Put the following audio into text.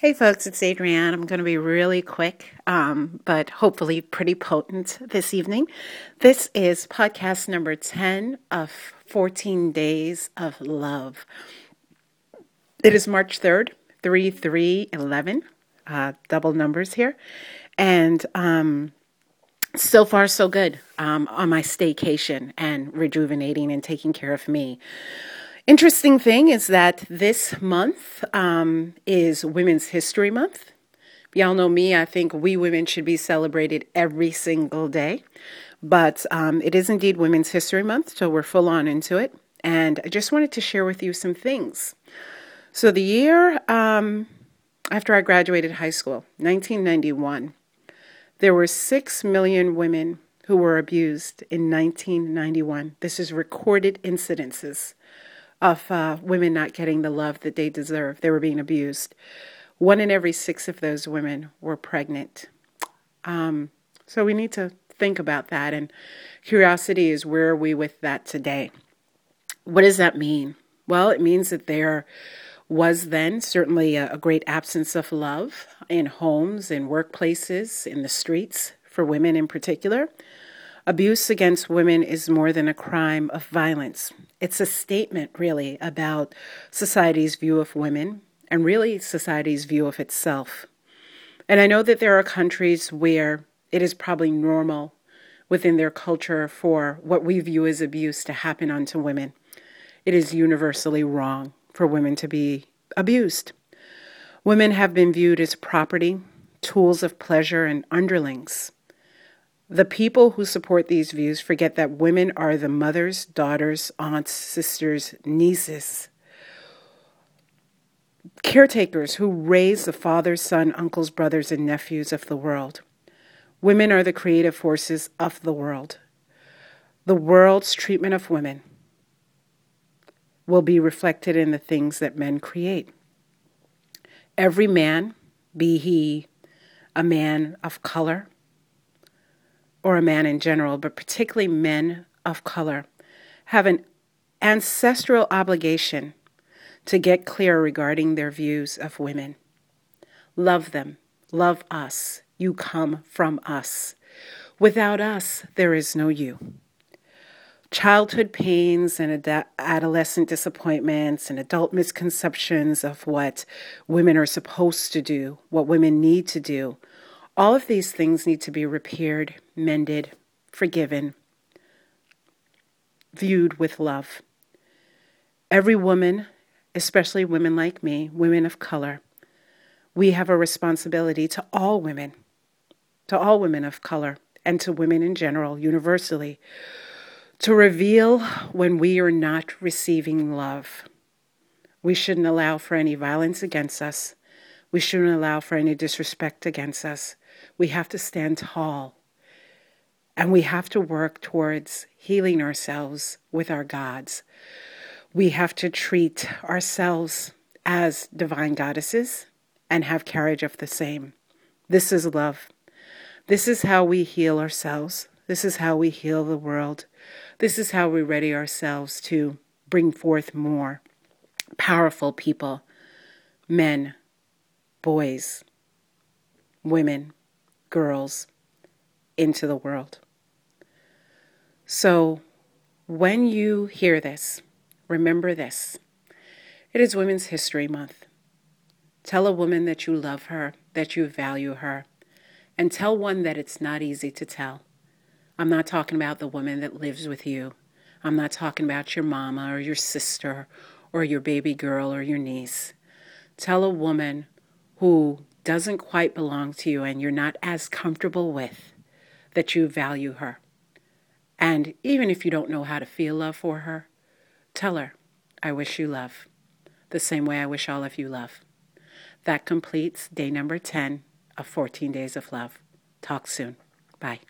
Hey folks, it's Adrienne. I'm going to be really quick, um, but hopefully pretty potent this evening. This is podcast number 10 of 14 Days of Love. It is March 3rd, 3 3 11, uh, double numbers here. And um, so far, so good um, on my staycation and rejuvenating and taking care of me. Interesting thing is that this month um, is Women's History Month. Y'all know me, I think we women should be celebrated every single day. But um, it is indeed Women's History Month, so we're full on into it. And I just wanted to share with you some things. So, the year um, after I graduated high school, 1991, there were 6 million women who were abused in 1991. This is recorded incidences of uh, women not getting the love that they deserve. They were being abused. One in every six of those women were pregnant. Um, so we need to think about that. And curiosity is where are we with that today? What does that mean? Well, it means that there was then certainly a, a great absence of love in homes, in workplaces, in the streets for women in particular. Abuse against women is more than a crime of violence. It's a statement, really, about society's view of women and really society's view of itself. And I know that there are countries where it is probably normal within their culture for what we view as abuse to happen unto women. It is universally wrong for women to be abused. Women have been viewed as property, tools of pleasure, and underlings. The people who support these views forget that women are the mothers, daughters, aunts, sisters, nieces, caretakers who raise the fathers, son, uncles, brothers, and nephews of the world. Women are the creative forces of the world. The world's treatment of women will be reflected in the things that men create. Every man, be he a man of color, or a man in general, but particularly men of color, have an ancestral obligation to get clear regarding their views of women. Love them, love us. You come from us. Without us, there is no you. Childhood pains and ad- adolescent disappointments and adult misconceptions of what women are supposed to do, what women need to do, all of these things need to be repaired, mended, forgiven, viewed with love. Every woman, especially women like me, women of color, we have a responsibility to all women, to all women of color, and to women in general, universally, to reveal when we are not receiving love. We shouldn't allow for any violence against us. We shouldn't allow for any disrespect against us. We have to stand tall. And we have to work towards healing ourselves with our gods. We have to treat ourselves as divine goddesses and have carriage of the same. This is love. This is how we heal ourselves. This is how we heal the world. This is how we ready ourselves to bring forth more powerful people, men, boys, women, girls into the world. So, when you hear this, remember this it is Women's History Month. Tell a woman that you love her, that you value her, and tell one that it's not easy to tell. I'm not talking about the woman that lives with you. I'm not talking about your mama or your sister or your baby girl or your niece. Tell a woman who doesn't quite belong to you and you're not as comfortable with, that you value her. And even if you don't know how to feel love for her, tell her, I wish you love, the same way I wish all of you love. That completes day number 10 of 14 Days of Love. Talk soon. Bye.